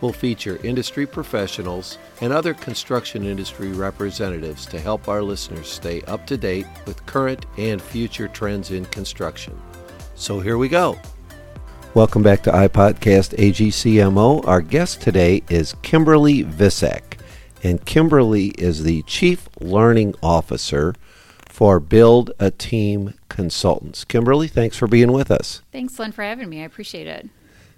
will feature industry professionals and other construction industry representatives to help our listeners stay up to date with current and future trends in construction. So here we go. Welcome back to iPodcast AGCMO. Our guest today is Kimberly Visak, and Kimberly is the Chief Learning Officer for Build a Team Consultants. Kimberly, thanks for being with us. Thanks, Lynn, for having me. I appreciate it.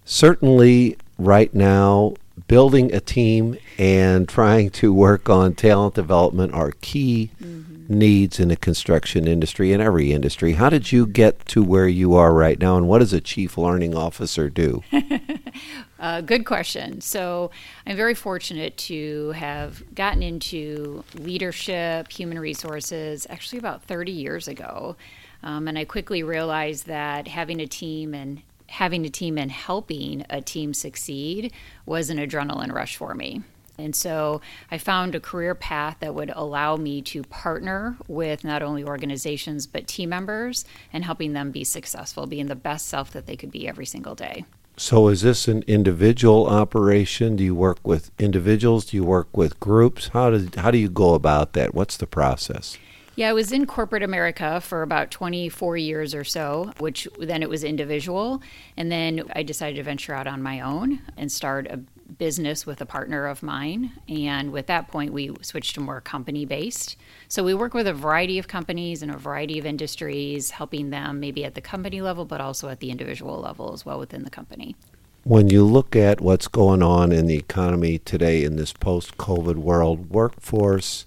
Certainly, right now, building a team and trying to work on talent development are key mm-hmm. needs in the construction industry and every industry. How did you get to where you are right now, and what does a chief learning officer do? uh, good question. So, I'm very fortunate to have gotten into leadership, human resources, actually about 30 years ago. Um, and I quickly realized that having a team and having a team and helping a team succeed was an adrenaline rush for me. And so I found a career path that would allow me to partner with not only organizations but team members and helping them be successful, being the best self that they could be every single day. So, is this an individual operation? Do you work with individuals? Do you work with groups? How do, how do you go about that? What's the process? Yeah, I was in corporate America for about 24 years or so, which then it was individual. And then I decided to venture out on my own and start a business with a partner of mine. And with that point, we switched to more company based. So we work with a variety of companies and a variety of industries, helping them maybe at the company level, but also at the individual level as well within the company. When you look at what's going on in the economy today in this post COVID world, workforce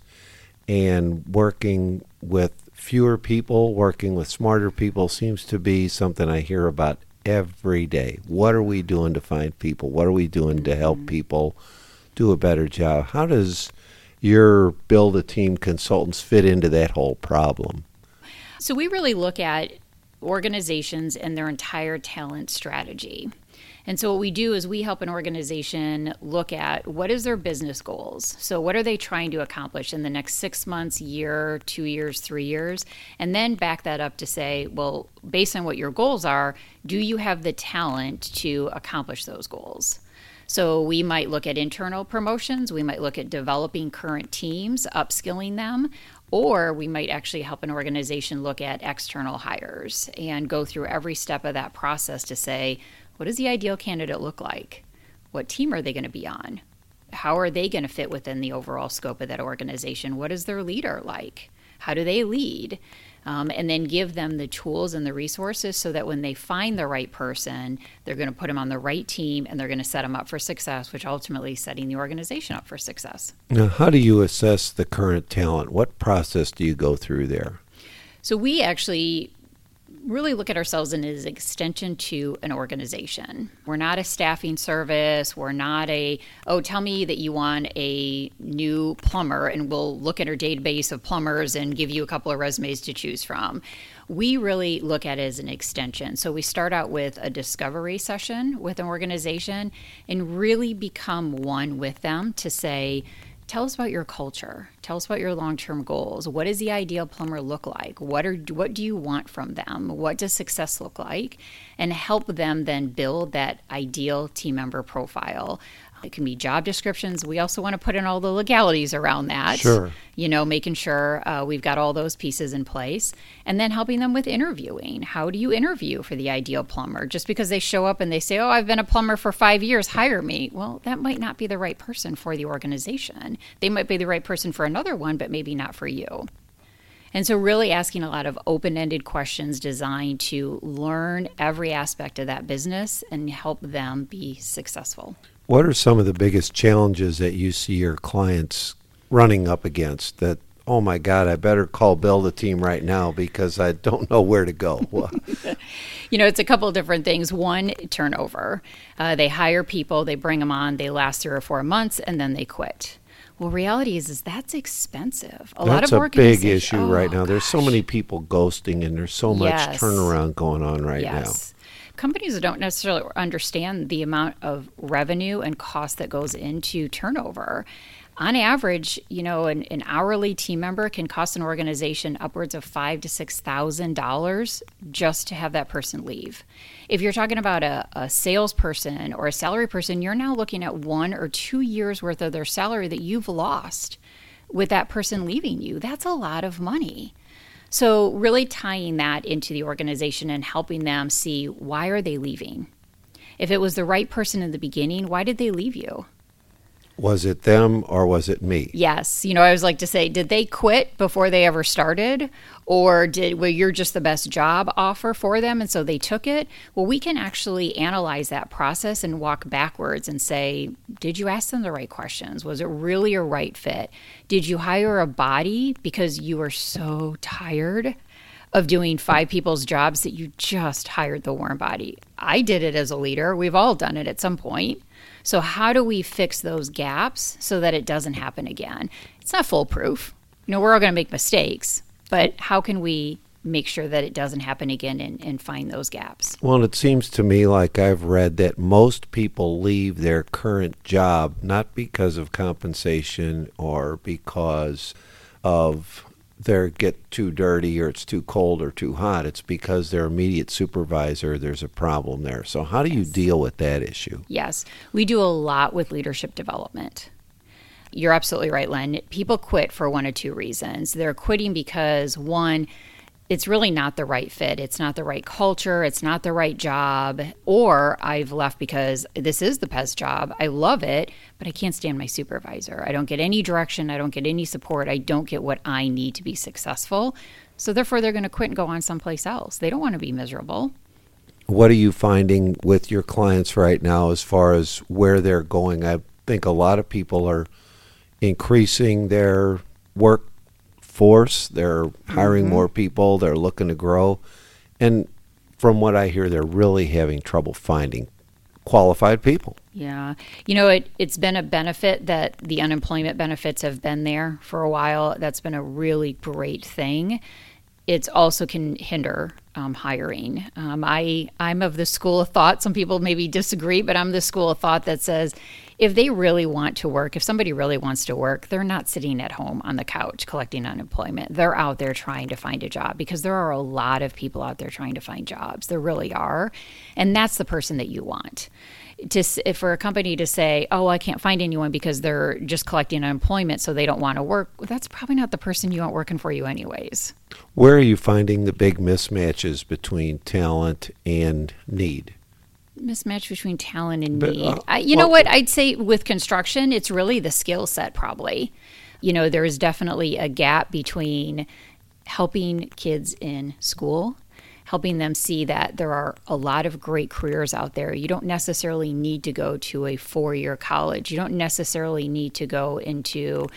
and working with fewer people, working with smarter people seems to be something I hear about every day. What are we doing to find people? What are we doing to help mm-hmm. people do a better job? How does your build a team consultants fit into that whole problem? So we really look at organizations and their entire talent strategy. And so what we do is we help an organization look at what is their business goals. So what are they trying to accomplish in the next 6 months, year, 2 years, 3 years, and then back that up to say, well, based on what your goals are, do you have the talent to accomplish those goals? So we might look at internal promotions, we might look at developing current teams, upskilling them, or we might actually help an organization look at external hires and go through every step of that process to say, what does the ideal candidate look like? What team are they going to be on? How are they going to fit within the overall scope of that organization? What is their leader like? How do they lead? Um, and then give them the tools and the resources so that when they find the right person, they're going to put them on the right team and they're going to set them up for success, which ultimately setting the organization up for success. Now, how do you assess the current talent? What process do you go through there? So we actually really look at ourselves as an extension to an organization. We're not a staffing service. We're not a, oh, tell me that you want a new plumber and we'll look at our database of plumbers and give you a couple of resumes to choose from. We really look at it as an extension. So we start out with a discovery session with an organization and really become one with them to say, tell us about your culture. Tell us about your long-term goals. What does the ideal plumber look like? What are what do you want from them? What does success look like? And help them then build that ideal team member profile. It can be job descriptions. We also want to put in all the legalities around that. Sure. You know, making sure uh, we've got all those pieces in place. And then helping them with interviewing. How do you interview for the ideal plumber? Just because they show up and they say, oh, I've been a plumber for five years, hire me. Well, that might not be the right person for the organization. They might be the right person for another one, but maybe not for you. And so, really asking a lot of open ended questions designed to learn every aspect of that business and help them be successful. What are some of the biggest challenges that you see your clients running up against that oh my god i better call Build a Team right now because i don't know where to go you know it's a couple of different things one turnover uh, they hire people they bring them on they last three or four months and then they quit Well, reality is, is that's expensive. A lot of organizations. that's a big issue oh, right now. There's so many people ghosting, and there's so much yes. turnaround going on right yes. now. Companies don't necessarily understand the amount of revenue and cost that goes into turnover on average, you know, an, an, hourly team member can cost an organization upwards of five to six thousand dollars just to have that person leave. If you're talking about a, a salesperson or a salary person, you're now looking at one or two years worth of their salary that you've lost with that person leaving you. That's a lot of money. So really tying that into the organization and helping them see why are they leaving? If it was the right person in the beginning, why did they leave you? Was it them or was it me? Yes. You know, I always like to say, did they quit before they ever started? Or did well, you're just the best job offer for them and so they took it? Well, we can actually analyze that process and walk backwards and say, did you ask them the right questions? Was it really a right fit? Did you hire a body because you were so tired? of doing five people's jobs that you just hired the warm body. I did it as a leader. We've all done it at some point. So, how do we fix those gaps so that it doesn't happen again? It's not foolproof. You know, we're all going to make mistakes, but how can we make sure that it doesn't happen again and, and find those gaps? Well, it seems to me like I've read that most people leave their current job not because of compensation or because of they get too dirty or it's too cold or too hot. It's because their immediate supervisor, there's a problem there. So, how do you deal with that issue? Yes, we do a lot with leadership development. You're absolutely right, Len. People quit for one of two reasons. They're quitting because, one, it's really not the right fit. It's not the right culture. It's not the right job. Or I've left because this is the best job. I love it, but I can't stand my supervisor. I don't get any direction. I don't get any support. I don't get what I need to be successful. So therefore, they're going to quit and go on someplace else. They don't want to be miserable. What are you finding with your clients right now as far as where they're going? I think a lot of people are increasing their work force. They're hiring mm-hmm. more people. They're looking to grow. And from what I hear, they're really having trouble finding qualified people. Yeah. You know, it, it's been a benefit that the unemployment benefits have been there for a while. That's been a really great thing. It also can hinder um, hiring. Um, I, I'm of the school of thought, some people maybe disagree, but I'm the school of thought that says if they really want to work, if somebody really wants to work, they're not sitting at home on the couch collecting unemployment. They're out there trying to find a job because there are a lot of people out there trying to find jobs. There really are. And that's the person that you want. To, for a company to say, "Oh, I can't find anyone because they're just collecting unemployment, so they don't want to work," that's probably not the person you want working for you, anyways. Where are you finding the big mismatches between talent and need? Mismatch between talent and need. uh, I, you well, know what? I'd say with construction, it's really the skill set, probably. You know, there is definitely a gap between helping kids in school, helping them see that there are a lot of great careers out there. You don't necessarily need to go to a four year college, you don't necessarily need to go into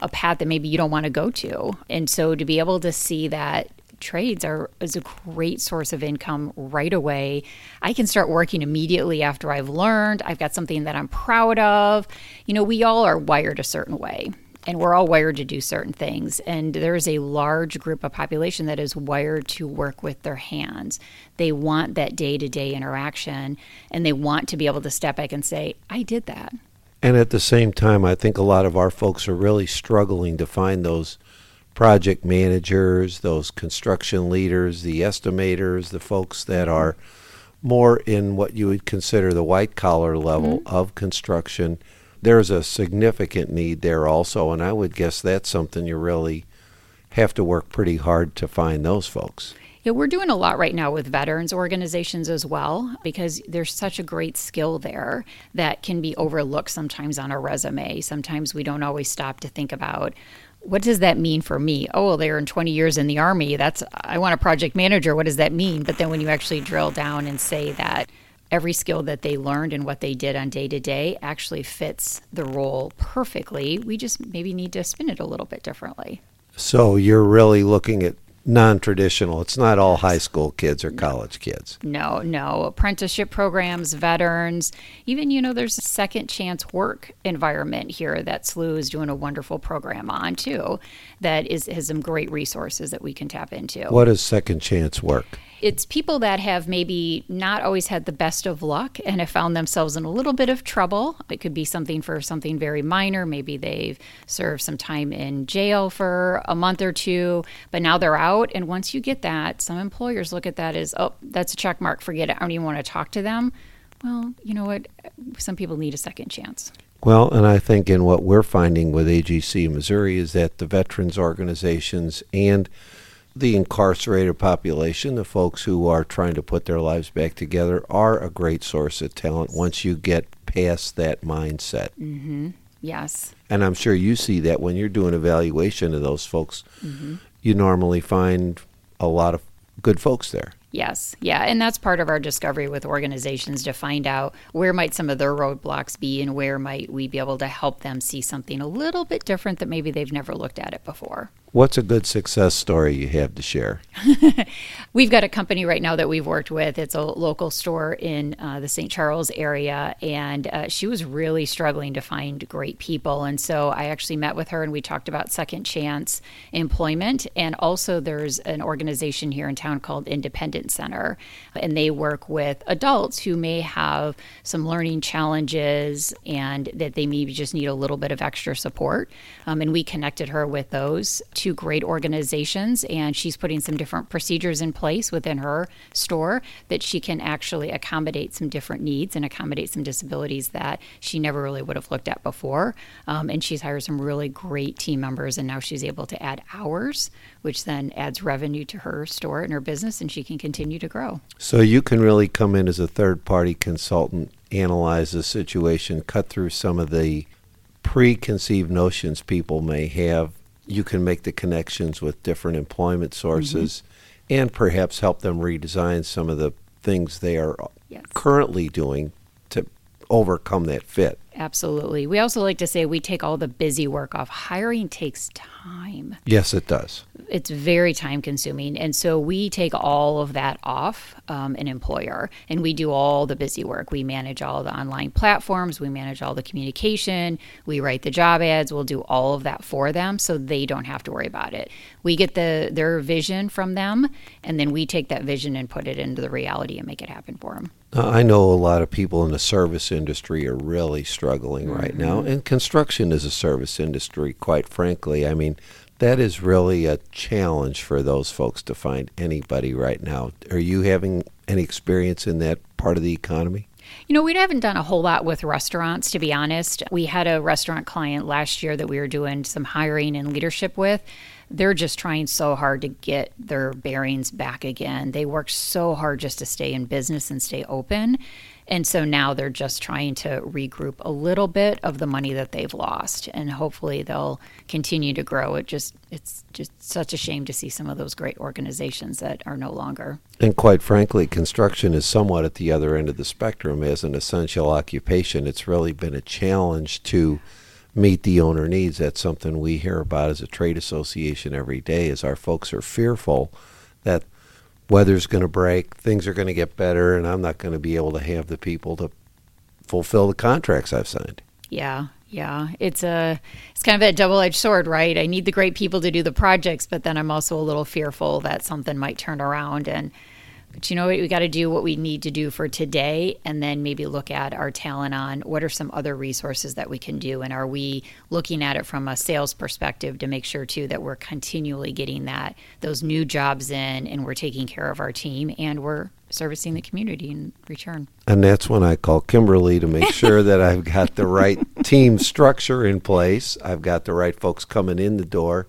a path that maybe you don't want to go to. And so to be able to see that trades are is a great source of income right away. I can start working immediately after I've learned. I've got something that I'm proud of. You know, we all are wired a certain way and we're all wired to do certain things and there's a large group of population that is wired to work with their hands they want that day-to-day interaction and they want to be able to step back and say i did that and at the same time i think a lot of our folks are really struggling to find those project managers, those construction leaders, the estimators, the folks that are more in what you would consider the white collar level mm-hmm. of construction. There's a significant need there also, and I would guess that's something you really have to work pretty hard to find those folks. Yeah, we're doing a lot right now with veterans organizations as well because there's such a great skill there that can be overlooked sometimes on a resume. Sometimes we don't always stop to think about what does that mean for me? Oh, well, they are in 20 years in the Army. That's, I want a project manager. What does that mean? But then when you actually drill down and say that every skill that they learned and what they did on day to day actually fits the role perfectly, we just maybe need to spin it a little bit differently. So you're really looking at non-traditional. It's not all high school kids or college kids. No, no. Apprenticeship programs, veterans, even, you know, there's a second chance work environment here that SLU is doing a wonderful program on too, that is has some great resources that we can tap into. What does second chance work? it's people that have maybe not always had the best of luck and have found themselves in a little bit of trouble. It could be something for something very minor. Maybe they've served some time in jail for a month or two, but now they're out. And once you get that, some employers look at that as, oh, that's a check mark, forget it. I don't even want to talk to them. Well, you know what? Some people need a second chance. Well, and I think in what we're finding with AGC Missouri is that the veterans organizations and the incarcerated population, the folks who are trying to put their lives back together, are a great source of talent once you get past that mindset. Mm-hmm. Yes. And I'm sure you see that when you're doing evaluation of those folks, mm-hmm. you normally find a lot of good folks there. Yes. Yeah. And that's part of our discovery with organizations to find out where might some of their roadblocks be and where might we be able to help them see something a little bit different that maybe they've never looked at it before. What's a good success story you have to share? we've got a company right now that we've worked with. It's a local store in uh, the St. Charles area, and uh, she was really struggling to find great people. And so I actually met with her and we talked about second chance employment. And also, there's an organization here in town called Independent Center, and they work with adults who may have some learning challenges and that they maybe just need a little bit of extra support. Um, and we connected her with those two great organizations, and she's putting some different procedures in place within her store that she can actually accommodate some different needs and accommodate some disabilities that she never really would have looked at before. Um, and she's hired some really great team members, and now she's able to add hours, which then adds revenue to her store and her business, and she can continue to grow. So you can really come in as a third party consultant, analyze the situation, cut through some of the preconceived notions people may have you can make the connections with different employment sources mm-hmm. and perhaps help them redesign some of the things they are yes. currently doing to overcome that fit. Absolutely. We also like to say we take all the busy work off. Hiring takes time. Yes, it does it's very time consuming. And so we take all of that off um, an employer and we do all the busy work. We manage all the online platforms, we manage all the communication, we write the job ads, we'll do all of that for them so they don't have to worry about it. We get the their vision from them and then we take that vision and put it into the reality and make it happen for them. I know a lot of people in the service industry are really struggling right mm-hmm. now, and construction is a service industry, quite frankly. I mean, that is really a challenge for those folks to find anybody right now. Are you having any experience in that part of the economy? You know, we haven't done a whole lot with restaurants, to be honest. We had a restaurant client last year that we were doing some hiring and leadership with. They're just trying so hard to get their bearings back again. They work so hard just to stay in business and stay open. And so now they're just trying to regroup a little bit of the money that they've lost and hopefully they'll continue to grow. It just it's just such a shame to see some of those great organizations that are no longer. And quite frankly, construction is somewhat at the other end of the spectrum as an essential occupation. It's really been a challenge to meet the owner needs. That's something we hear about as a trade association every day is our folks are fearful that weather's going to break, things are going to get better, and I'm not going to be able to have the people to fulfill the contracts I've signed. Yeah, yeah, it's a it's kind of a double edged sword, right? I need the great people to do the projects, but then I'm also a little fearful that something might turn around and but you know what? We got to do what we need to do for today and then maybe look at our talent on what are some other resources that we can do. And are we looking at it from a sales perspective to make sure, too, that we're continually getting that, those new jobs in and we're taking care of our team and we're servicing the community in return. And that's when I call Kimberly to make sure that I've got the right team structure in place, I've got the right folks coming in the door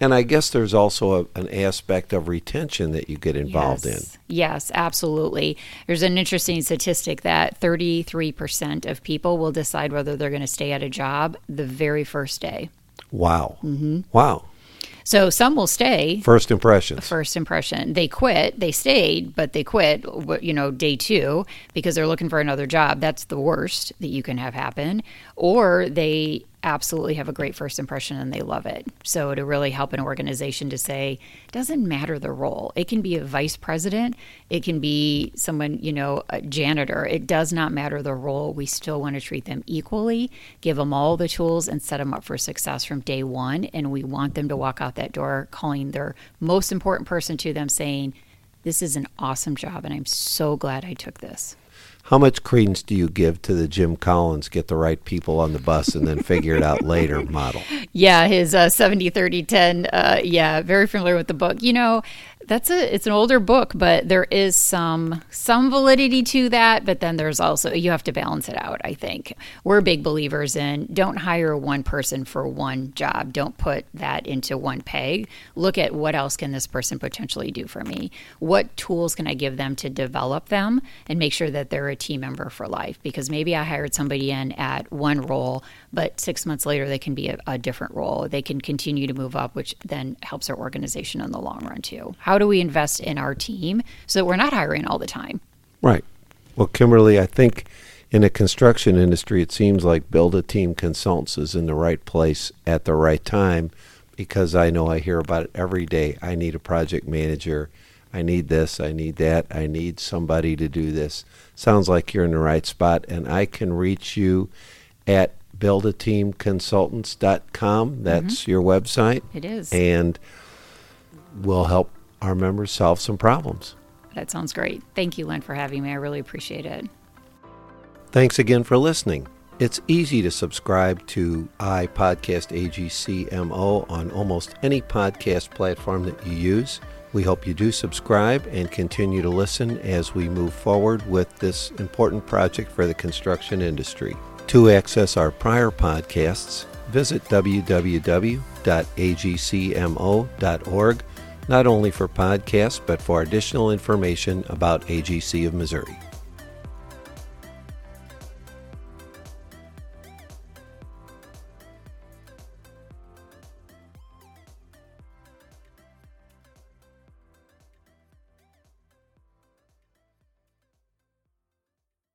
and I guess there's also a, an aspect of retention that you get involved yes. in. Yes, absolutely. There's an interesting statistic that 33% of people will decide whether they're going to stay at a job the very first day. Wow. Mm-hmm. Wow. So some will stay. First impressions. First impression. They quit. They stayed, but they quit, you know, day two because they're looking for another job. That's the worst that you can have happen. Or they absolutely have a great first impression and they love it. So to really help an organization to say, doesn't matter the role. It can be a vice president, it can be someone, you know, a janitor. It does not matter the role. We still want to treat them equally, give them all the tools and set them up for success from day 1 and we want them to walk out that door calling their most important person to them saying, "This is an awesome job and I'm so glad I took this." How much credence do you give to the Jim Collins get the right people on the bus and then figure it out later model? Yeah, his uh, 70 30 10. Uh, yeah, very familiar with the book. You know, that's a it's an older book, but there is some some validity to that. But then there's also you have to balance it out. I think we're big believers in don't hire one person for one job. Don't put that into one peg. Look at what else can this person potentially do for me. What tools can I give them to develop them and make sure that they're a team member for life? Because maybe I hired somebody in at one role, but six months later they can be a, a different role. They can continue to move up, which then helps our organization in the long run too. How how do we invest in our team so that we're not hiring all the time? Right. Well, Kimberly, I think in the construction industry, it seems like Build a Team Consultants is in the right place at the right time because I know I hear about it every day. I need a project manager. I need this. I need that. I need somebody to do this. Sounds like you're in the right spot, and I can reach you at buildateamconsultants.com. That's mm-hmm. your website. It is. And we'll help our members solve some problems. That sounds great. Thank you, Len, for having me. I really appreciate it. Thanks again for listening. It's easy to subscribe to iPodcast AGCMO on almost any podcast platform that you use. We hope you do subscribe and continue to listen as we move forward with this important project for the construction industry. To access our prior podcasts, visit www.agcmo.org not only for podcasts, but for additional information about AGC of Missouri.